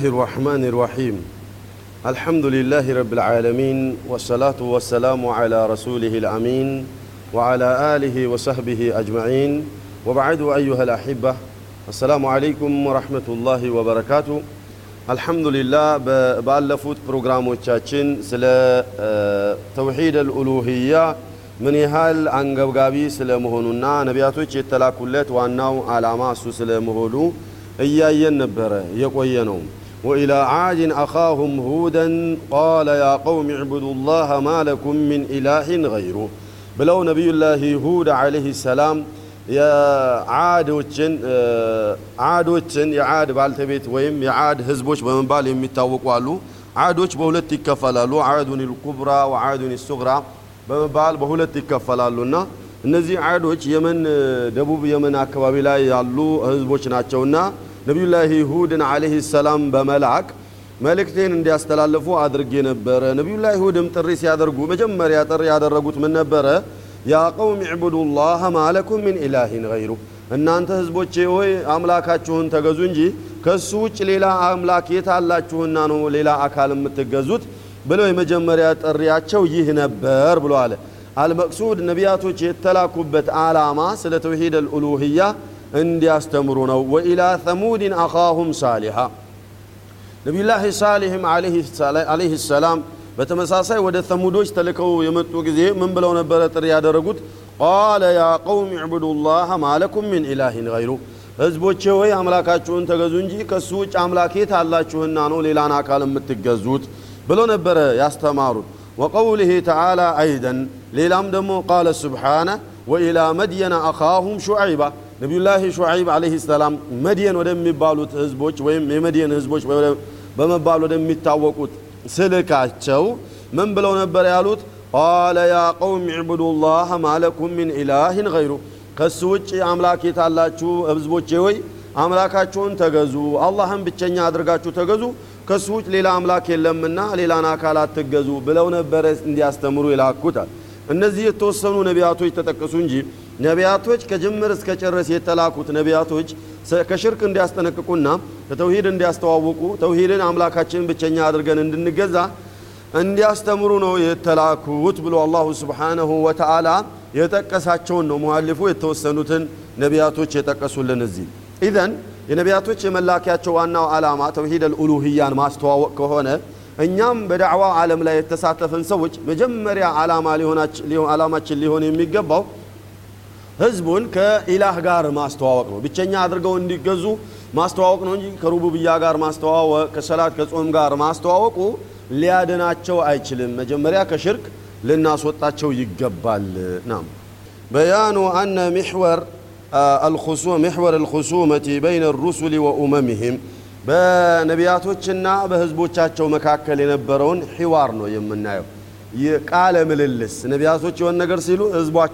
بسم الله الرحمن الرحيم الحمد لله رب العالمين والصلاة والسلام على رسوله الأمين وعلى آله وصحبه أجمعين وبعد أيها الأحبة السلام عليكم ورحمة الله وبركاته الحمد لله ባለፉት ፕሮግራሞቻችን ስለ ተውሂድ አልኡሉህያ ምን ያህል አንገብጋቢ ስለመሆኑና ነቢያቶች የተላኩለት ዋናው ዓላማ እሱ ስለመሆኑ እያየን ነበረ የቆየ ነው ወኢላ ዓድን አኻሁም ሁደን ቃለ ያ ቀውም ዕቡዱ ላህ ማ ለኩም ምን ኢላህን ገይሩ ብለው ነቢዩላህ ሁድ ዓለይህ ሰላም የዓዶችን ዓዶችን የዓድ ባልተቤት ወይም የዓድ ህዝቦች በመባል የሚታወቁ አሉ። ዓዶች በሁለት ይከፈላሉ። ዓዱን ልኩብራ ወዓዱን ሱግራ በመባል በሁለት ይከፈላሉና እነዚህ ዓዶች የመን ደቡብ የመን አካባቢ ላይ ያሉ ህዝቦች ናቸውና ነቢዩላህ ሁድን ዓለይህ ሰላም በመላክ መልእክቴን እንዲያስተላልፉ አድርጌ ነበረ። ነቢዩላህ ሁድም ጥሪ ሲያደርጉ መጀመሪያ ጥሪ ያደረጉት ምን ነበረ? ያ ቀውም ዕቡዱ ላህ ማለኩም ምን ኢላሂን ገይሩ። እናንተ ህዝቦቼ ሆይ አምላካችሁን ተገዙ እንጂ ከእሱ ውጭ ሌላ አምላክ የታላችሁና ነው ሌላ አካል የምትገዙት? ብለው የመጀመሪያ ጥሪያቸው ይህ ነበር ብሎ አለ። አልመቅሱድ ነቢያቶች የተላኩበት ዓላማ ስለ ተውሂድ አልኡሉህያ እንዲያስተምሩ ነው ወኢላ ተሙድን አኻሁም ሳሊሃ ነቢዩላህ ሳሊህም ዓለይህ ሰላም በተመሳሳይ ወደ ተሙዶች ተልከው የመጡ ጊዜ ምን ብለው ነበረ ጥሪ ያደረጉት ቃለ ያ ቀውም ዕቡዱ ላህ ማለኩም ምን ኢላሂን ገይሩ ህዝቦቼ ሆይ አምላካችሁን ተገዙ እንጂ ከእሱ ውጭ አምላክ የት አላችሁና ነው ሌላን አካል የምትገዙት ብለው ነበረ ያስተማሩት ወቀውልህ ተዓላ አይደን ሌላም ደግሞ ቃለ ስብሓነ ወኢላ መድየነ አኻሁም ሹዐይባ ነቢዩላህ ሹዐይብ ዓለይህ ሰላም መድየን ወደሚባሉት ህዝቦች ወይም የመድየን ህዝቦች በመባል ወደሚታወቁት ስልካቸው ምን ብለው ነበር ያሉት? ቃለ ያ ቀውም ዕቡዱ ላህ ማለኩም ምን ኢላህን ገይሩ። ከሱ ውጭ አምላክ የታላችሁ ህዝቦቼ ሆይ አምላካችሁን ተገዙ። አላህን ብቸኛ አድርጋችሁ ተገዙ። ከሱ ውጭ ሌላ አምላክ የለምና ሌላን አካል አትገዙ ብለው ነበረ እንዲያስተምሩ ይላኩታል እነዚህ የተወሰኑ ነቢያቶች ተጠቀሱ እንጂ ነቢያቶች ከጅምር እስከ ጨረስ የተላኩት ነቢያቶች ከሽርክ እንዲያስጠነቅቁና ከተውሂድ እንዲያስተዋውቁ ተውሂድን አምላካችንን ብቸኛ አድርገን እንድንገዛ እንዲያስተምሩ ነው የተላኩት ብሎ አላሁ ስብሓነሁ ወተዓላ የጠቀሳቸውን ነው ሙአሊፉ የተወሰኑትን ነቢያቶች የጠቀሱልን እዚህ። ኢዘን የነቢያቶች የመላኪያቸው ዋናው ዓላማ ተውሂድ አልኡሉህያን ማስተዋወቅ ከሆነ እኛም በዳዕዋ ዓለም ላይ የተሳተፍን ሰዎች መጀመሪያ ዓላማችን ሊሆን የሚገባው ህዝቡን ከኢላህ ጋር ማስተዋወቅ ነው ብቸኛ አድርገው እንዲገዙ ማስተዋወቅ ነው እንጂ ከሩቡብያ ጋር ማስተዋወቅ ከሰላት ከጾም ጋር ማስተዋወቁ ሊያድናቸው አይችልም መጀመሪያ ከሽርክ ልናስወጣቸው ይገባል ናም በያኑ አነ ሚሕወር محور الخصومة بين الرسل وأممهم በነቢያቶችና በህዝቦቻቸው መካከል የነበረውን ሒዋር ነው የምናየው ቃለ ምልልስ ነቢያቶች የሆን ነገር ሲሉ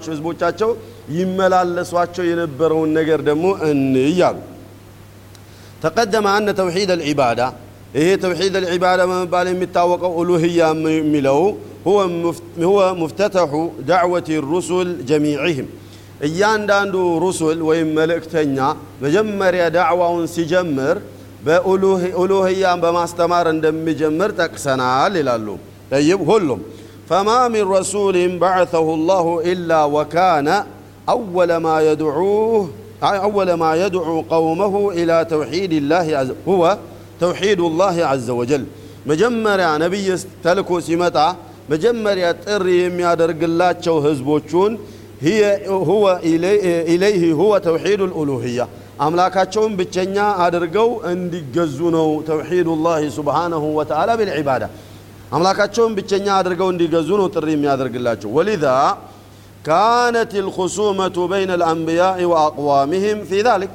ህዝቦቻቸው ይመላለሷቸው የነበረውን ነገር ደግሞ እንያሉ ተቀደመ አነ ተውሒድ አልዒባዳ ይሄ ተውሒድ አልዒባዳ በመባል የሚታወቀው ኡሉህያ የሚለው ሁወ ሙፍተተሑ ዳዕወት ሩሱል ጀሚዕህም እያንዳንዱ ሩሱል ወይም መልእክተኛ መጀመሪያ ዳዕዋውን ሲጀምር በኡሉህያን በማስተማር እንደሚጀምር ጠቅሰናል ይላሉ። ጠይብ ሁሉም ፈማ ሚን ረሱልን በዓተሁ ላሁ ኢላ ወካነ أول ما يدعوه أول ما يدعو قومه إلى توحيد الله عز هو توحيد الله عز وجل مجمريا نبي تلكو سمتا مجمريا تري يميادرق الله شو هزبوشون هي هو إليه هو توحيد الألوهية أملاكاتهم بتشنيا أدرقوا أندي جزونو توحيد الله سبحانه وتعالى አምላካቸውን ብቸኛ አድርገው እንዲገዙ ነው ጥሪ የሚያደርግላቸው። ወሊዛ كانت الخصومة بين الأنبياء وأقوامهم في ذلك።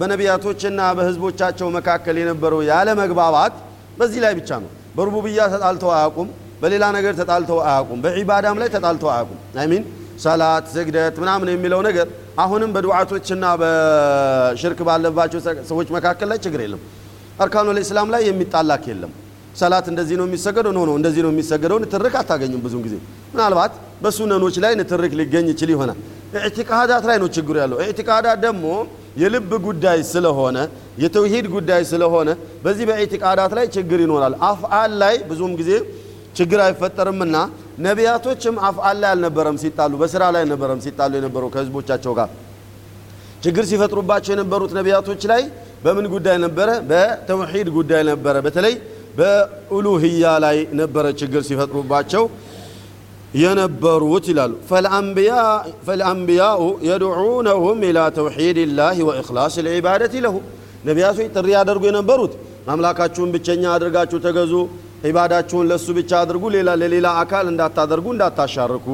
በነቢያቶችና በህዝቦቻቸው መካከል የነበረው ያለ መግባባት በዚህ ላይ ብቻ ነው። በሩቡብያ ተጣልተው አያቁም በሌላ ነገር ተጣልተው አያቁም በዒባዳም ላይ ተጣልተው አያቁም አይሚን ሰላት ስግደት ምናምን የሚለው ነገር አሁንም በዱዓቶችና በሽርክ ባለባቸው ሰዎች መካከል ላይ ችግር የለም። أركان الإسلام ላይ የሚጣላክ የለም። ሰላት እንደዚህ ነው የሚሰገደው ነው ነው እንደዚህ ነው የሚሰገደው ንትርክ አታገኙም ብዙን ጊዜ ምናልባት በሱነኖች ላይ ንትርክ ሊገኝ ይችል ይሆናል ኢዕቲቃዳት ላይ ነው ችግሩ ያለው ኢዕቲቃዳት ደግሞ የልብ ጉዳይ ስለሆነ የተውሂድ ጉዳይ ስለሆነ በዚህ በኢዕቲቃዳት ላይ ችግር ይኖራል። አፍዓል ላይ ብዙም ጊዜ ችግር አይፈጠርምና ነቢያቶችም አፍዓል ላይ አልነበረም ሲጣሉ፣ በስራ ላይ አልነበረም ሲጣሉ የነበረው ከህዝቦቻቸው ጋር ችግር ሲፈጥሩባቸው የነበሩት ነቢያቶች ላይ በምን ጉዳይ ነበረ? በተውሂድ ጉዳይ ነበረ። በተለይ በኡሉህያ ላይ ነበረ ችግር ሲፈጥሩባቸው የነበሩት ይላሉ። ፈልአንቢያኡ የድዑነሁም ኢላ ተውሒድ ላህ ወኢኽላስ ልዒባደት ለሁ ነቢያቶች ጥሪ ያደርጉ የነበሩት አምላካችሁን ብቸኛ አድርጋችሁ ተገዙ፣ ዒባዳችሁን ለእሱ ብቻ አድርጉ፣ ሌላ ለሌላ አካል እንዳታደርጉ እንዳታሻርኩ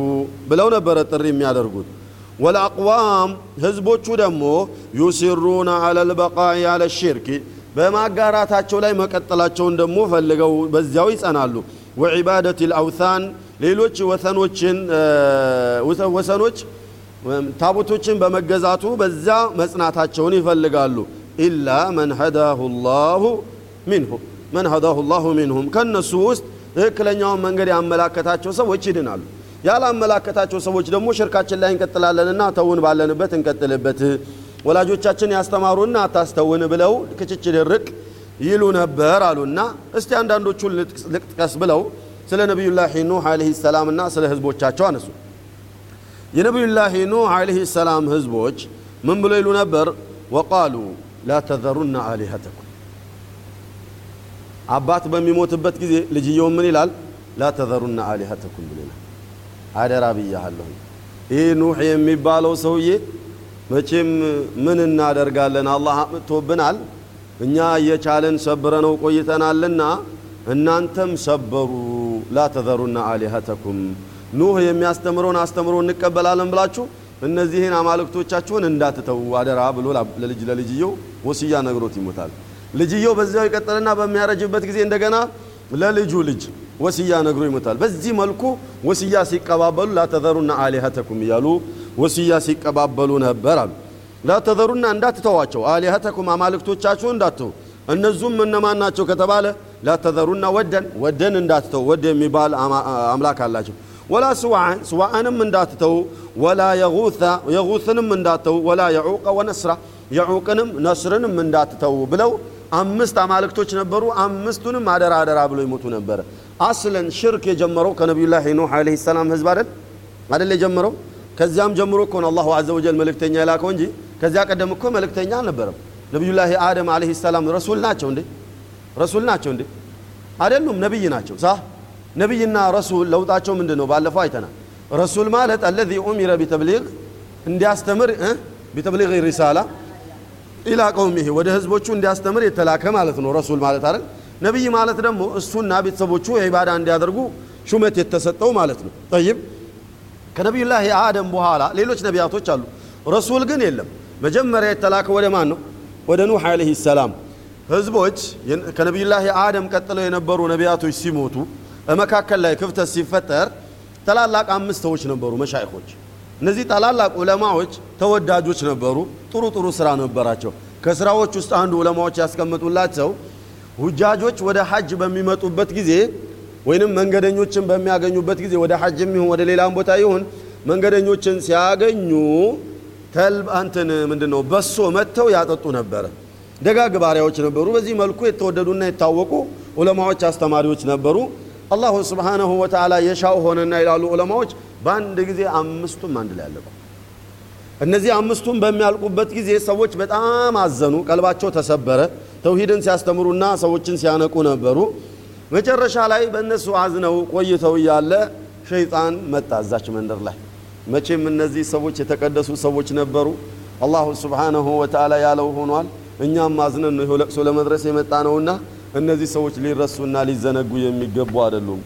ብለው ነበረ ጥሪ የሚያደርጉት። ወልአቅዋም ህዝቦቹ ደግሞ ዩሲሩነ አላ ልበቃኢ አለ ሽርክ በማጋራታቸው ላይ መቀጠላቸውን ደግሞ ፈልገው በዚያው ይጸናሉ። ወዒባደት ልአውታን ሌሎች ወሰኖችን ወሰኖች ታቦቶችን በመገዛቱ በዛ መጽናታቸውን ይፈልጋሉ። ኢላ መን ሀዳሁ ላሁ ሚንሁም መን ሀዳሁ ላሁ ሚንሁም ከእነሱ ውስጥ ትክክለኛውን መንገድ ያመላከታቸው ሰዎች ይድናሉ። ያላመላከታቸው ሰዎች ደግሞ ሽርካችን ላይ እንቀጥላለንና ተውን ባለንበት እንቀጥልበት፣ ወላጆቻችን ያስተማሩና አታስተውን ብለው ክችች ድርቅ ይሉ ነበር አሉና እስቲ አንዳንዶቹን ልጥቀስ ብለው ስለ ነቢዩላህ ኑህ ዓለይሂ ሰላም እና ስለ ህዝቦቻቸው አነሱ። የነቢዩላህ ኑህ ዓለይሂ ሰላም ህዝቦች ምን ብሎ ይሉ ነበር? ወቃሉ ላ ተዘሩና አሊሀተኩም አባት በሚሞትበት ጊዜ ልጅየው ምን ይላል? ላ ተዘሩና አሊሀተኩም ብሎ ይላል። አደራ ብያሃለሁ። ይህ ኑህ የሚባለው ሰውዬ መቼም ምን እናደርጋለን? አላህ አምጥቶብናል። እኛ እየቻለን ሰብረነው ቆይተናልና እናንተም ሰበሩ። ላ ተዘሩና አሊሀተኩም ኑህ የሚያስተምረውን አስተምሮ እንቀበላለን ብላችሁ እነዚህን አማልክቶቻችሁን እንዳትተዉ አደራ ብሎ ለልጅ ለልጅየው ወስያ ነግሮት ይሞታል። ልጅየው በዚያው ይቀጥልና በሚያረጅበት ጊዜ እንደገና ለልጁ ልጅ ወስያ ነግሮ ይሞታል። በዚህ መልኩ ወስያ ሲቀባበሉ ላተዘሩና አሊሀተኩም እያሉ ወስያ ሲቀባበሉ ነበር አሉ። ላተዘሩና እንዳትተዋቸው አሊሀተኩም አማልክቶቻችሁ እንዳትተው። እነዙም እነማን ናቸው ከተባለ ላተዘሩና ወደን ወደን እንዳትተው። ወድ የሚባል አምላክ አላቸው። ወላ ስዋዕን ስዋዕንም እንዳትተው። ወላ የጉትንም እንዳትተው። ወላ የዑቀ ወነስራ የዑቅንም ነስርንም እንዳትተው ብለው አምስት አማልክቶች ነበሩ። አምስቱንም አደራ አደራ ብሎ ይሞቱ ነበረ። አስለን ሽርክ የጀመረው ከነቢዩላህ ኑህ ዓለይሂ ሰላም ህዝብ አይደል አይደል የጀመረው። ከዚያም ጀምሮ እኮ ነው አላሁ ዐዘ ወጀል መልእክተኛ የላከው እንጂ ከዚያ ቀደም እኮ መልእክተኛ አልነበረም። ነቢዩላህ አደም ዓለይሂ ሰላም ረሱል ናቸው እንዴ? ረሱል ናቸው እንዴ? አይደሉም፣ ነቢይ ናቸው። ሳ ነቢይና ረሱል ለውጣቸው ምንድን ነው? ባለፈው አይተናል። ረሱል ማለት አለዚ ኡሚረ ቢተብሊግ እንዲያስተምር ቢተብሊግ ሪሳላ ኢላ ቀውሚሂ ወደ ህዝቦቹ እንዲያስተምር የተላከ ማለት ነው ረሱል ማለት አይደል። ነቢይ ማለት ደግሞ እሱና ቤተሰቦቹ ዒባዳ እንዲያደርጉ ሹመት የተሰጠው ማለት ነው። ጠይብ ከነቢዩላህ አደም በኋላ ሌሎች ነቢያቶች አሉ። ረሱል ግን የለም። መጀመሪያ የተላከ ወደ ማን ነው? ወደ ኑህ ዓለይሂ ሰላም ህዝቦች ከነቢዩላህ አደም ቀጥለው የነበሩ ነቢያቶች ሲሞቱ በመካከል ላይ ክፍተት ሲፈጠር ታላላቅ አምስት ሰዎች ነበሩ መሻይኾች። እነዚህ ታላላቅ ዑለማዎች ተወዳጆች ነበሩ። ጥሩ ጥሩ ስራ ነበራቸው። ከስራዎች ውስጥ አንዱ ዑለማዎች ያስቀምጡላቸው ሁጃጆች ወደ ሐጅ በሚመጡበት ጊዜ ወይንም መንገደኞችን በሚያገኙበት ጊዜ ወደ ሐጅም ይሁን ወደ ሌላም ቦታ ይሁን መንገደኞችን ሲያገኙ ተልብ አንትን ምንድን ነው በሶ መጥተው ያጠጡ ነበረ። ደጋግ ባሪያዎች ነበሩ። በዚህ መልኩ የተወደዱና የታወቁ ዑለማዎች አስተማሪዎች ነበሩ። አላሁ ስብሓነሁ ወተዓላ የሻው ሆነና ይላሉ ዑለማዎች በአንድ ጊዜ አምስቱም አንድ ላይ ያለቁ። እነዚህ አምስቱም በሚያልቁበት ጊዜ ሰዎች በጣም አዘኑ፣ ቀልባቸው ተሰበረ። ተውሂድን ሲያስተምሩና ሰዎችን ሲያነቁ ነበሩ። መጨረሻ ላይ በእነሱ አዝነው ቆይተው እያለ ሸይጣን መጣ እዛች መንደር ላይ። መቼም እነዚህ ሰዎች የተቀደሱ ሰዎች ነበሩ። አላሁ ስብሓነሁ ወተዓላ ያለው ሆኗል። እኛም አዝነን ነው ይኸው ለቅሶ ለመድረስ የመጣ ነውና እነዚህ ሰዎች ሊረሱና ሊዘነጉ የሚገቡ አይደሉም።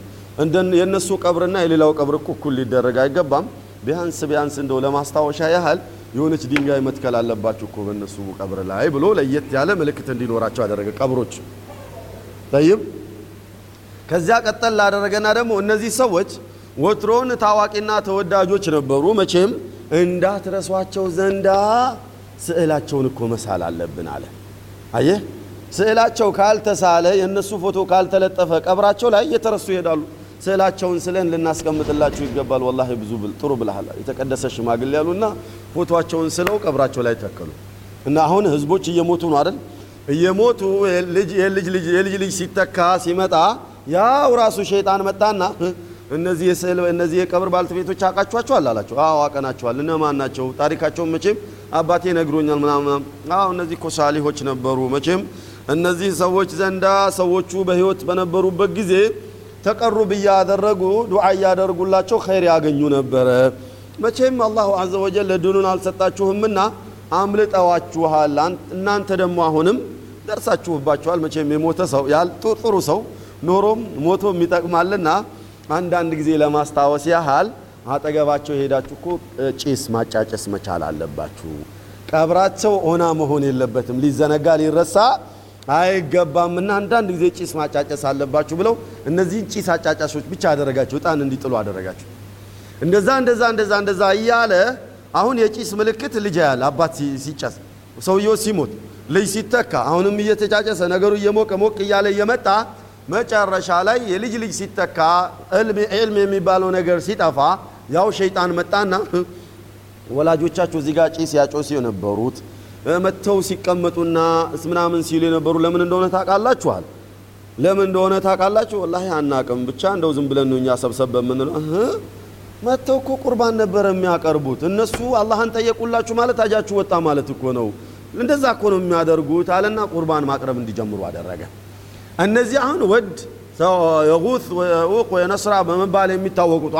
የእነሱ ቀብርና የሌላው ቀብር እኮ እኩል ሊደረግ አይገባም። ቢያንስ ቢያንስ እንደው ለማስታወሻ ያህል የሆነች ድንጋይ መትከል አለባችሁ እኮ በእነሱ ቀብር ላይ ብሎ ለየት ያለ ምልክት እንዲኖራቸው ያደረገ ቀብሮች ጠይብ። ከዚያ ቀጠል ላደረገና ደግሞ እነዚህ ሰዎች ወትሮን ታዋቂና ተወዳጆች ነበሩ። መቼም እንዳትረሷቸው ዘንዳ ስዕላቸውን እኮ መሳል አለብን አለ። አየህ ስዕላቸው ካልተሳለ የእነሱ ፎቶ ካልተለጠፈ ቀብራቸው ላይ እየተረሱ ይሄዳሉ። ስዕላቸውን ስለን ልናስቀምጥላችሁ ይገባል። ወላሂ ብዙ ጥሩ ብልሃል። የተቀደሰ ሽማግሌ ያሉና ፎቶቸውን ስለው ቀብራቸው ላይ ተከሉ እና አሁን ህዝቦች እየሞቱ ነው አይደል? እየሞቱ የልጅ የልጅ ልጅ የልጅ ልጅ ሲተካ ሲመጣ ያው ራሱ ሸይጣን መጣና እነዚህ የስዕል እነዚህ የቀብር ባልተቤቶች አውቃችኋቸዋል አላቸው። አዎ አውቀናቸዋል። እነማን ናቸው? ታሪካቸውን መቼም አባቴ ነግሮኛል ምናምን። አዎ እነዚህ እኮ ሳሊሆች ነበሩ። መቼም እነዚህ ሰዎች ዘንዳ ሰዎቹ በህይወት በነበሩበት ጊዜ ተቀሩብ እያደረጉ ዱዓ እያደረጉላቸው ኸይር ያገኙ ነበረ። መቼም አላሁ አዘ ወጀል ለድኑን አልሰጣችሁምና አምልጠዋችኋል። እናንተ ደግሞ አሁንም ደርሳችሁባችኋል። መቼም የሞተ ሰው ጥሩ ሰው ኖሮም ሞቶም ይጠቅማልና አንዳንድ ጊዜ ለማስታወስ ያህል አጠገባቸው ሄዳችሁ እኮ ጭስ ማጫጨስ መቻል አለባችሁ። ቀብራቸው ኦና መሆን የለበትም፣ ሊዘነጋ ሊረሳ አይገባምና አንዳንድ ጊዜ ጭስ ማጫጨስ አለባችሁ ብለው እነዚህን ጭስ አጫጫሾች ብቻ አደረጋቸው፣ እጣን እንዲጥሉ አደረጋቸው። እንደዛ እንደዛ እንደዛ እንደዛ እያለ አሁን የጭስ ምልክት ልጅ ያለ አባት ሲጨስ ሰውየው ሲሞት ልጅ ሲተካ አሁንም እየተጫጨሰ ነገሩ እየሞቀ ሞቅ እያለ እየመጣ መጨረሻ ላይ የልጅ ልጅ ሲተካ ዕልም የሚባለው ነገር ሲጠፋ ያው ሸይጣን መጣና ወላጆቻችሁ እዚህ ጋር ጭስ ያጮሱ የነበሩት መጥተው ሲቀመጡና ምናምን ሲሉ የነበሩ ለምን እንደሆነ ታውቃላችኋል? ለምን እንደሆነ ታውቃላችሁ? ወላሂ አናቅም። ብቻ እንደው ዝም ብለን ነው እኛ ሰብሰብ በምንለው መጥተው እኮ ቁርባን ነበረ የሚያቀርቡት እነሱ አላህን ጠየቁላችሁ ማለት አጃችሁ ወጣ ማለት እኮ ነው። እንደዛ እኮ ነው የሚያደርጉት አለና ቁርባን ማቅረብ እንዲጀምሩ አደረገ። እነዚህ አሁን ወድ የጉት ወየዑቅ ወየነስራ በመባል የሚታወቁት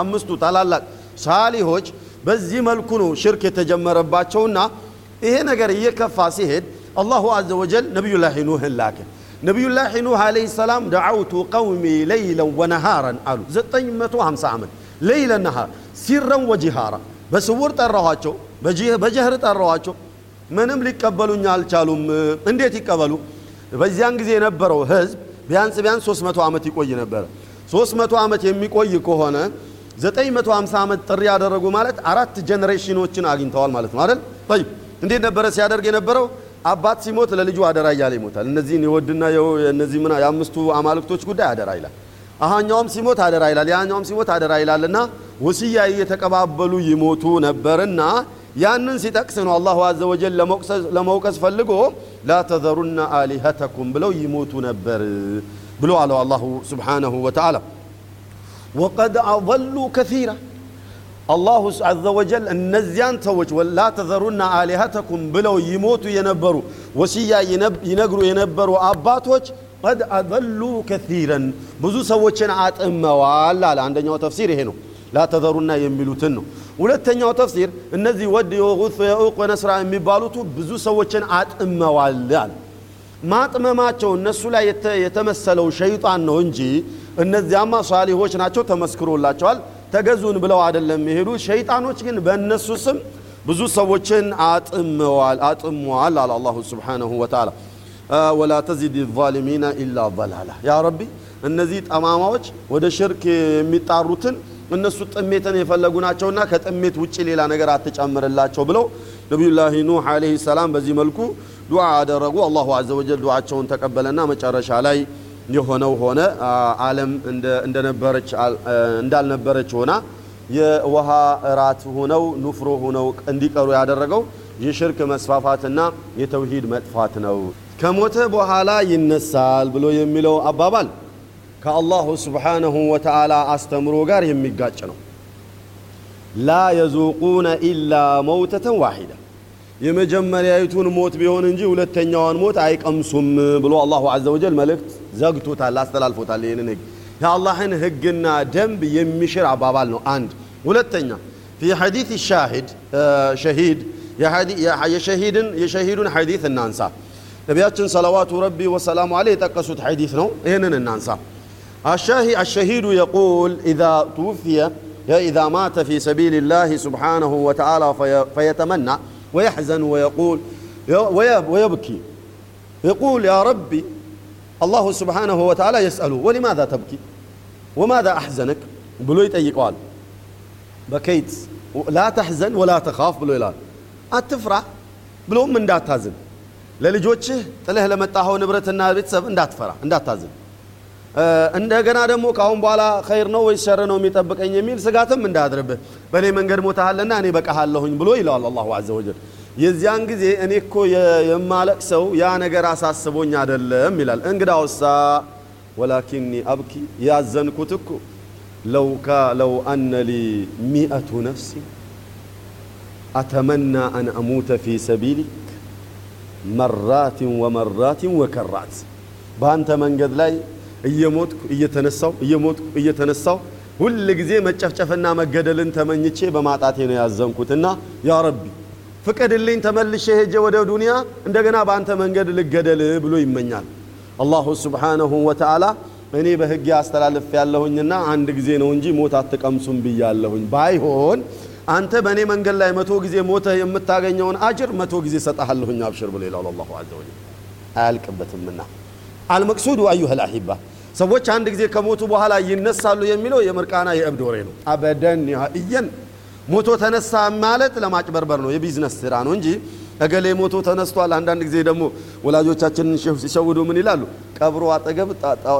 አምስቱ ታላላቅ ሳሊሆች በዚህ መልኩ ነው ሽርክ የተጀመረባቸውና ይሄ ነገር እየከፋ ሲሄድ አላሁ አዘ ወጀል ነቢዩላህ ኑህን ላከ። ነቢዩላህ ኑህ ዓለይሂ ሰላም ደዓውቱ ቀውሚ ለይለን ወነሃረን አሉ። 950 ዓመት ለይለ ነሃር ሲረን ወጂሃራ በስውር ጠራኋቸው፣ በጀህር ጠራኋቸው። ምንም ሊቀበሉኝ አልቻሉም። እንዴት ይቀበሉ? በዚያን ጊዜ የነበረው ህዝብ ቢያንስ ቢያንስ 300 ዓመት ይቆይ ነበረ። 300 ዓመት የሚቆይ ከሆነ 950 ዓመት ጥሪ ያደረጉ ማለት አራት ጀኔሬሽኖችን አግኝተዋል ማለት ነው አይደል? ጠይብ እንዴት ነበረ ሲያደርግ የነበረው? አባት ሲሞት ለልጁ አደራ እያለ ይሞታል። እነዚህን የወድና እነዚህ ምና የአምስቱ አማልክቶች ጉዳይ አደራ ይላል። አሃኛውም ሲሞት አደራ ይላል፣ ያኛውም ሲሞት አደራ ይላልና ወሲያ እየተቀባበሉ ይሞቱ ነበርና ያንን ሲጠቅስ ነው አላሁ አዘ ወጀል ለመውቀስ ፈልጎ ላ ተዘሩና አሊሀተኩም ብለው ይሞቱ ነበር ብሎ አለው አላሁ ስብሓነሁ ወተዓላ። ወቀድ አضሉ ከሲራ አላሁ አዘ ወጀል እነዚያን ሰዎች ላ ተዘሩና አሊሀተኩም ብለው ይሞቱ የነበሩ ወሲያ ይነግሩ የነበሩ አባቶች ቀድ አضሉ ከሲረን ብዙ ሰዎችን አጥመዋል አለ። አንደኛው ተፍሲር ይሄ ነው። ላ ተዘሩና የሚሉትን ነው። ሁለተኛው ተፍሲር እነዚህ ወድ የጉት የዑቅ ወነስራ የሚባሉቱ ብዙ ሰዎችን አጥመዋል አለ። ማጥመማቸው እነሱ ላይ የተመሰለው ሸይጣን ነው እንጂ እነዚያማ ሷሊሆች ናቸው፣ ተመስክሮላቸዋል። ተገዙን ብለው አይደለም የሄዱ ሸይጣኖች ግን በእነሱ ስም ብዙ ሰዎችን አጥመዋል አጥመዋል አለ አላሁ ስብሓነሁ ወተዓላ። ወላ ተዚድ ዛሊሚና ኢላ ضላላ ያ ረቢ እነዚህ ጠማማዎች ወደ ሽርክ የሚጣሩትን እነሱ ጥሜትን የፈለጉ ናቸውና ከጥሜት ውጭ ሌላ ነገር አትጨምርላቸው ብለው ነቢዩላህ ኑህ ዓለይሂ ሰላም በዚህ መልኩ ዱዓ አደረጉ። አላሁ አዘ ወጀል ዱዓቸውን ተቀበለና መጨረሻ ላይ የሆነው ሆነ። ዓለም እንዳልነበረች ሆና የውሃ እራት ሆነው ኑፍሮ ሆነው እንዲቀሩ ያደረገው የሽርክ መስፋፋትና የተውሂድ መጥፋት ነው። ከሞተ በኋላ ይነሳል ብሎ የሚለው አባባል ከአላሁ ስብሓነሁ ወተዓላ አስተምሮ ጋር የሚጋጭ ነው። ላ የዙቁነ ኢላ መውተተን ዋሂዳ የመጀመሪያዊቱን ሞት ቢሆን እንጂ ሁለተኛዋን ሞት አይቀምሱም ብሎ አላሁ ዐዘ ወጀል መልእክት ዘግቶታል፣ አስተላልፎታል። ይህንን ህግ የአላህን ህግና ደንብ የሚሽር አባባል ነው። አንድ ሁለተኛ ፊ ሐዲት ሻሂድ ሸሂድ የሸሂዱን ሐዲት እናንሳ። ነቢያችን ሰለዋቱ ረቢ ወሰላሙ ዐለይህ የጠቀሱት ሐዲት ነው። ይህንን እናንሳ። الشاهي الشهيد يقول إذا توفي إذا مات في سبيل الله سبحانه وتعالى فيتمنى ويحزن ويقول ويبكي. يقول يا ربي الله سبحانه وتعالى يسأله ولماذا تبكي؟ وماذا أحزنك؟ بلويت أي قال بكيت. لا تحزن ولا تخاف. بلويت يلال بلوم من دات تازن للجوتشه تله لمتاهو ان دات فرع ان دات تازن እንደገና ደግሞ ከአሁን በኋላ ኸይር ነው ወይስ ሸር ነው የሚጠብቀኝ የሚል ስጋትም እንዳያድርብህ በእኔ መንገድ ሞታሃልና እኔ በቃሃለሁኝ ብሎ ይለዋል አላሁ ዐዘ ወጀል። የዚያን ጊዜ እኔ እኮ የማለቅሰው ያ ነገር አሳስቦኝ አይደለም ይላል። እንግዳውሳ ወላኪኒ አብኪ ያዘንኩት እኮ ለው አነ ሚአቱ ነፍሲ አተመና አን አሙተ ፊ ሰቢሊክ መራትን ወመራትን ወከራት በአንተ መንገድ ላይ እየሞትኩ እየተነሳው እየሞትኩ እየተነሳው ሁል ጊዜ መጨፍጨፍና መገደልን ተመኝቼ በማጣቴ ነው ያዘንኩትና ያ ረቢ ፍቀድልኝ ተመልሼ ሄጄ ወደ ዱንያ እንደገና በአንተ መንገድ ልገደል ብሎ ይመኛል። አላሁ ስብሓነሁ ወተዓላ እኔ በሕግ አስተላልፍ ያለሁኝና አንድ ጊዜ ነው እንጂ ሞት አትቀምሱም ብያለሁኝ። ባይሆን አንተ በእኔ መንገድ ላይ መቶ ጊዜ ሞተህ የምታገኘውን አጅር መቶ ጊዜ ሰጠሃለሁኝ አብሽር ብሎ ይላል አላሁ ዐዘ ወጀል። አያልቅበትምና አልመቅሱዱ አዩሃ ልአሒባ ሰዎች አንድ ጊዜ ከሞቱ በኋላ ይነሳሉ የሚለው የምርቃና የእብድ ወሬ ነው። አበደን እየን ሞቶ ተነሳ ማለት ለማጭበርበር ነው፣ የቢዝነስ ስራ ነው እንጂ እገሌ ሞቶ ተነስቷል። አንዳንድ ጊዜ ደግሞ ወላጆቻችንን ሲሸውዱ ምን ይላሉ? ቀብሮ አጠገብ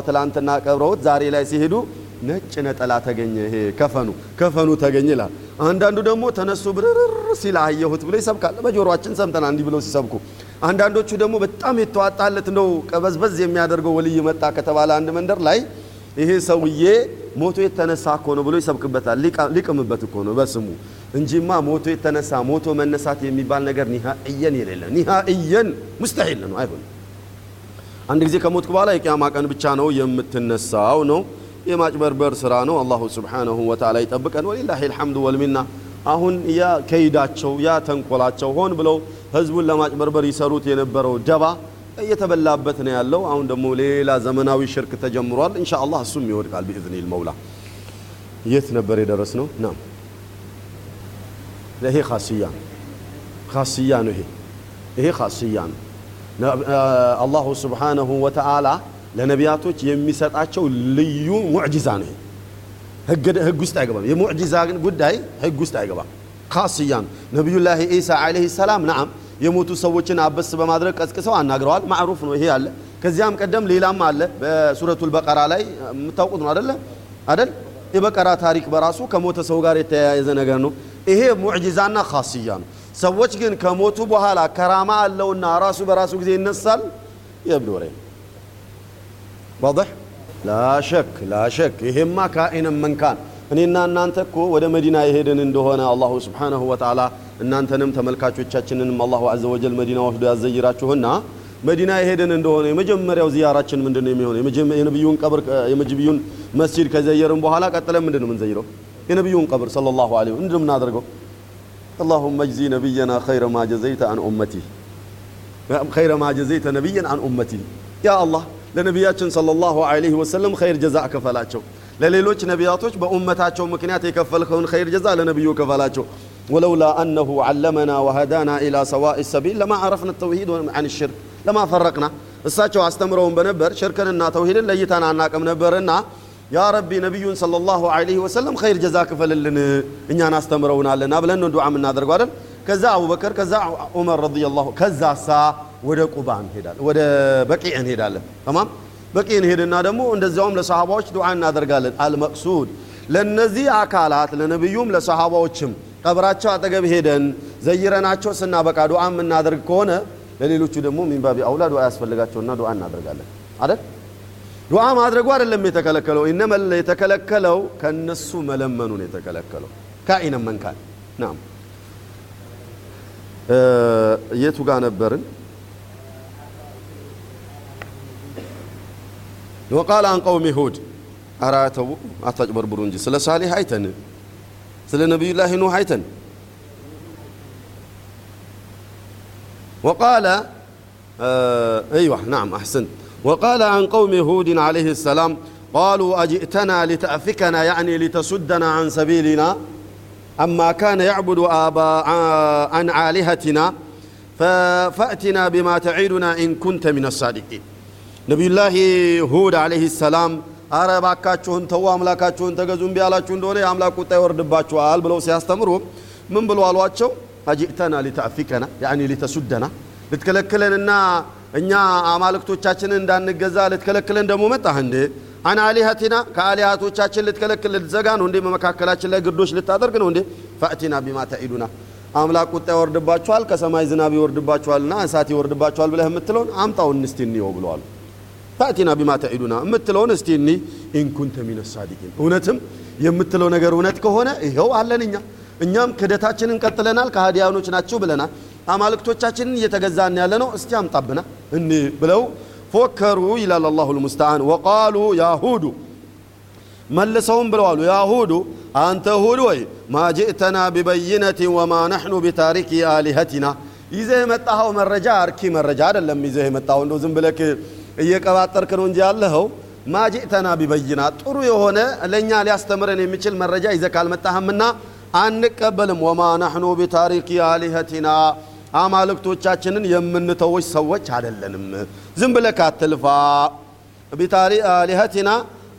ትላንትና ቀብረውት ዛሬ ላይ ሲሄዱ ነጭ ነጠላ ተገኘ፣ ይሄ ከፈኑ ከፈኑ ተገኘ ይላል። አንዳንዱ ደግሞ ተነሱ ብርር ሲል አየሁት ብሎ ይሰብካል። በጆሮአችን ሰምተናል እንዲህ ብለው ሲሰብኩ። አንዳንዶቹ ደግሞ በጣም የተዋጣለት እንደው ቀበዝበዝ የሚያደርገው ወልይ መጣ ከተባለ አንድ መንደር ላይ ይሄ ሰውዬ ሞቶ የተነሳ እኮ ነው ብሎ ይሰብክበታል። ሊቅምበት እኮ ነው በስሙ እንጂማ ሞቶ የተነሳ ሞቶ መነሳት የሚባል ነገር ኒሃእየን የሌለ ኒሃእየን ሙስተሒል ነው፣ አይሆንም። አንድ ጊዜ ከሞትክ በኋላ የቅያማ ቀን ብቻ ነው የምትነሳው ነው። የማጭበርበር ስራ ነው። አላሁ ስብሓነሁ ወተዓላ ይጠብቀን። ወሊላሂ ልሐምዱ ወልሚና። አሁን ያ ከይዳቸው ያ ተንኮላቸው ሆን ብለው ህዝቡን ለማጭበርበር ይሰሩት የነበረው ደባ እየተበላበት ነው ያለው። አሁን ደግሞ ሌላ ዘመናዊ ሽርክ ተጀምሯል። ኢንሻ አላህ እሱም ይወድቃል ቢኢዝኒል መውላ። የት ነበር የደረስ ነው? ናም ይሄ ካስያ ነው፣ ነው። ይሄ ይሄ ካስያ ነው። አላሁ ስብሓነሁ ወተዓላ ለነቢያቶች የሚሰጣቸው ልዩ ሙዕጂዛ ነው። ህግ ውስጥ አይገባም። የሙዕጂዛ ጉዳይ ህግ ውስጥ አይገባም። ካስያ ነው። ነቢዩላህ ኢሳ ዓለይሂ ሰላም ነዓም የሞቱ ሰዎችን አበስ በማድረግ ቀስቅሰው አናግረዋል። ማዕሩፍ ነው ይሄ አለ። ከዚያም ቀደም ሌላም አለ። በሱረቱል በቀራ ላይ የምታውቁት ነው አደለ አደል? የበቀራ ታሪክ በራሱ ከሞተ ሰው ጋር የተያያዘ ነገር ነው። ይሄ ሙዕጂዛና ካስያ ነው። ሰዎች ግን ከሞቱ በኋላ ከራማ አለውና ራሱ በራሱ ጊዜ ይነሳል። የእብድ ወሬ ነው። ዋضح ላሸክ ላሸክ ይሄማ ካኢነን መንካን እኔና እናንተ እኮ ወደ መዲና የሄድን እንደሆነ አላሁ ስብሓነሁ ወተዓላ እናንተንም ተመልካቾቻችንንም አላሁ አዘ ወጀል መዲና ወስዶ ያዘይራችሁና መዲና የሄድን እንደሆነ የመጀመሪያው ዚያራችን ምንድን ነው የሚሆነው? የነቢዩን ቀብር የነቢዩን መስጂድ ከዘየርን በኋላ ቀጥለን ምንድን ነው የምንዘይረው? የነቢዩን ቀብር ሰለላሁ ዐለይሂ ምንድን ነው የምናደርገው? اللهم اجزي نبينا خير ما جزيت عن امتي خير ما جزيت نبيا عن امتي يا الله ለነቢያችን ሰለላሁ ዐለይሂ ወሰለም ኸይር ጀዛ ከፈላቸው። ለሌሎች ነቢያቶች በኡመታቸው ምክንያት የከፈልከውን ኸይር ጀዛ ለነቢዩ ከፈላቸው። ወለውላ አነሁ ዓለመና ወሀዳና ኢላ ሰዋኢ ሰቢል ለማ አረፍነ ተውሂድ አን ሽርክ ለማ ፈረቅና እሳቸው አስተምረውን በነበር ሽርክንና ተውሂድን ለይተን አናቅም ነበርና ያ ረቢ ነቢዩን ሰለላሁ ዐለይሂ ወሰለም ኸይር ጀዛ ክፈልልን እኛን አስተምረውናልና ብለን ነው ዱዓ የምናደርገው አይደል? ከዛ አቡበከር ከዛ ዑመር ረዲየላሁ ከዛ ሳ ወደ ቁባ እንሄዳለን፣ ወደ በቂዕ እንሄዳለን። ተማም በቂዕ እንሄድና ደግሞ እንደዚያውም ለሰሃባዎች ዱዓ እናደርጋለን። አልመቅሱድ ለነዚህ አካላት ለነቢዩም ለሰሃባዎችም ቀብራቸው አጠገብ ሄደን ዘይረናቸው ስናበቃ ዱዓ የምናደርግ ከሆነ ለሌሎቹ ደግሞ ሚንባቢ አውላ ዱዓ ያስፈልጋቸውና ዱዓ እናደርጋለን አይደል? ዱዓ ማድረጉ አይደለም የተከለከለው። ኢነመል የተከለከለው ከነሱ መለመኑ ነው የተከለከለው። ካኢነ መንካን ናም የቱ ጋር ነበርን? وقال عن قوم هود أراتوا أتجبر برونجي سل صالح هايتن سل نبي الله نوح هايتن وقال آه أيوة نعم أحسنت. وقال عن قوم هود عليه السلام قالوا أجئتنا لتأفكنا يعني لتسدنا عن سبيلنا. أما كان يعبد آباء عن آلهتنا فأتنا بما تعيدنا إن كنت من الصادقين. ነቢዩላህ ሁድ አለይሂ ሰላም አረ ባካችሁን ተው አምላካችሁን ተገዙ እምቢ ያላችሁ እንደሆነ የአምላክ ቁጣ ይወርድባችኋል ብለው ሲያስተምሩ ምን ብሎ አሏቸው? አጅእተና ሊተአፊከና ያኒ ሊተሱደና ልትከለክለንና እኛ አማልክቶቻችንን እንዳንገዛ ልትከለክለን ደግሞ መጣህ እንዴ? አን አሊሀቲና ከአሊሀቶቻችን ልትከለክል ልትዘጋ ነው እንዴ? በመካከላችን ላይ ግርዶች ልታደርግ ነው እንዴ? ፈእቲና ቢማ ተዒዱና አምላክ ቁጣ ይወርድባችኋል፣ ከሰማይ ዝናብ ይወርድባችኋልና እሳት ይወርድባችኋል ብለህ የምትለውን አምጣውን እስቲ እንየው ብለዋል። ታእቲና ቢማ ተዒዱና የምትለውን እስቲ እኒ ኢንኩንተ ሚነ ሳዲቂን እውነትም የምትለው ነገር እውነት ከሆነ ይኸው አለን እኛ እኛም ክደታችንን ቀጥለናል፣ ከሃዲያኖች ናቸው ብለናል። አማልክቶቻችንን እየተገዛን ያለ ነው። እስቲ አምጣብና እኒ ብለው ፎከሩ ይላል አላሁ ልሙስተዓን ወቃሉ ያሁዱ መልሰውም ብለዋሉ ያሁዱ አንተ ሁድ ወይ ማ ጅእተና ወማ ነሕኑ ቢታሪኪ አሊሀቲና ይዘህ የመጣኸው መረጃ አርኪ መረጃ አይደለም። ይዘህ የመጣኸው እንደው ዝም ብለክ እየቀባጠርክ ነው እንጂ ያለኸው ማ ጅእተና ቢበይና ጥሩ የሆነ ለእኛ ሊያስተምረን የሚችል መረጃ ይዘህ ካልመጣህምና አንቀበልም። ወማ ነሕኑ ቢታሪኪ አሊሀቲና አማልክቶቻችንን የምንተዎች ሰዎች አይደለንም። ዝም ብለህ ካትልፋ ቢታሪ አሊሀቲና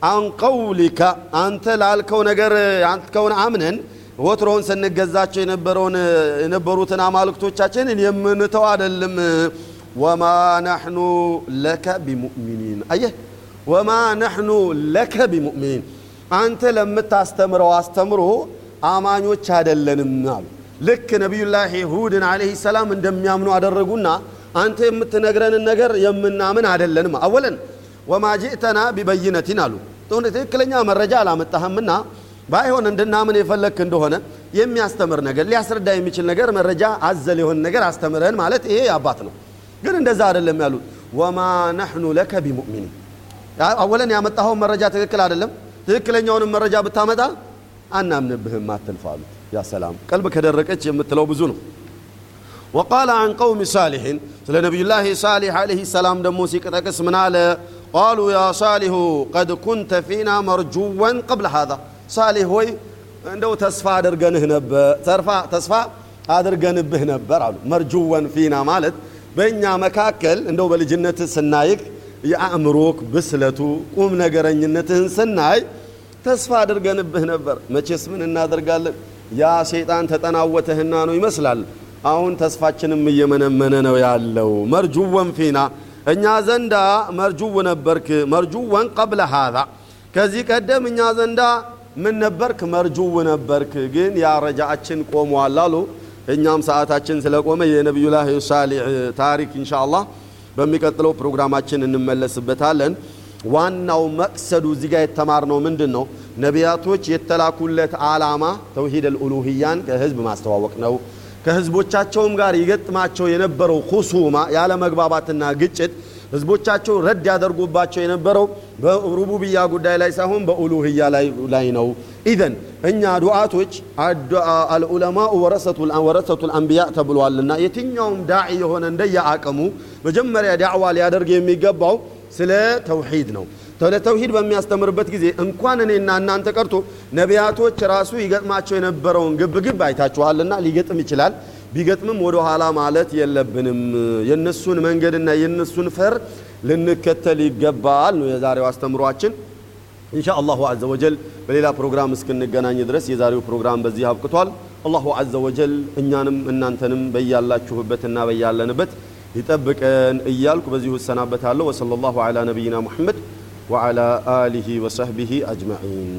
አን ቀውሊካ አንተ ላልከው ነገር ያልከውን አምነን ወትሮውን ስንገዛቸው የነበሩትን አማልክቶቻችንን የምንተው አይደለም። ወማ ነሕኑ ለከ ቢሙእሚኒን አየህ፣ ወማ ነሕኑ ለከ ቢሙእሚኒን አንተ ለምታስተምረው አስተምሮ አማኞች አይደለንም አሉ። ልክ ነቢዩላህ ሁድን ዓለይሂ ሰላም እንደሚያምኑ አደረጉና አንተ የምትነግረንን ነገር የምናምን አይደለንም። አወለን ወማ ጅእተና ቢበይነቲን አሉ ትክክለኛ መረጃ አላመጣህምና ባይሆን እንድናምን የፈለግክ እንደሆነ የሚያስተምር ነገር ሊያስረዳ የሚችል ነገር መረጃ አዘል የሆነ ነገር አስተምረን ማለት ይሄ አባት ነው። ግን እንደዛ አይደለም ያሉት። ወማ ነሕኑ ለከ ቢሙእሚኒን አወለን ያመጣኸውን መረጃ ትክክል አይደለም። ትክክለኛውንም መረጃ ብታመጣ አናምንብህም አትልፋ አሉት። ያ ሰላም ቀልብ ከደረቀች የምትለው ብዙ ነው። ወቃለ አን ቀውሚ ሳሊሒን ስለ ነቢዩላህ ሳሊሕ ዓለይሂ ሰላም ደግሞ ሲጠቅስ ምን አለ? ቃሉ ያ ሳሊሁ ቀድ ኩንተ ፊና መርጁወን ቀብለ ሃዛ ሳሊህ ሆይ እንደው ተስፋ አድርገንህ ነበር ተስፋ አድርገንብህ ነበር አሉ። መርጁወን ፊና ማለት በእኛ መካከል እንደው በልጅነት ስናይክ የአእምሮክ ብስለቱ ቁም ነገረኝነትህን ስናይ ተስፋ አድርገንብህ ነበር። መቼስ ምን እናደርጋለን? ያ ሸይጣን ተጠናወተህና ነው ይመስላል። አሁን ተስፋችንም እየመነመነ ነው ያለው። መርጁወን ፊና እኛ ዘንዳ መርጁው ነበርክ። መርጁወን ቀብለ ሃዛ ከዚህ ቀደም እኛ ዘንዳ ምን ነበርክ? መርጁው ነበርክ። ግን ያ ረጃአችን ቆሟል አሉ። እኛም ሰዓታችን ስለቆመ የነቢዩላህ ሳሊሕ ታሪክ ኢንሻአላህ በሚቀጥለው ፕሮግራማችን እንመለስበታለን። ዋናው መቅሰዱ እዚህ ጋር የተማርነው ምንድን ነው? ነቢያቶች የተላኩለት ዓላማ ተውሂድ አልኡሉህያን ከህዝብ ማስተዋወቅ ነው። ከህዝቦቻቸውም ጋር ይገጥማቸው የነበረው ሁሱማ ያለ መግባባትና ግጭት ህዝቦቻቸው ረድ ያደርጉባቸው የነበረው በሩቡብያ ጉዳይ ላይ ሳይሆን በኡሉህያ ላይ ነው። ኢዘን እኛ ዱዓቶች አልዑለማኡ ወረሰቱል አንቢያ ተብሏልና የትኛውም ዳዒ የሆነ እንደየ አቅሙ መጀመሪያ ዳዕዋ ሊያደርግ የሚገባው ስለ ተውሂድ ነው። ስለ ተውሂድ በሚያስተምርበት ጊዜ እንኳን እኔና እናንተ ቀርቶ ነቢያቶች ራሱ ይገጥማቸው የነበረውን ግብግብ አይታችኋልና ሊገጥም ይችላል። ቢገጥምም ወደ ኋላ ማለት የለብንም። የነሱን መንገድና የነሱን ፈር ልንከተል ይገባል ነው የዛሬው አስተምሯችን። ኢንሻ አላሁ አዘ ወጀል በሌላ ፕሮግራም እስክንገናኝ ድረስ የዛሬው ፕሮግራም በዚህ አብቅቷል። አላሁ አዘ ወጀል እኛንም እናንተንም በያላችሁበትና በያለንበት ይጠብቀን እያልኩ በዚሁ እሰናበታለሁ። ወሰለላሁ ዐላ ነቢይና ሙሐመድ ወዐላ አሊሂ ወሰህቢሂ አጅመዒን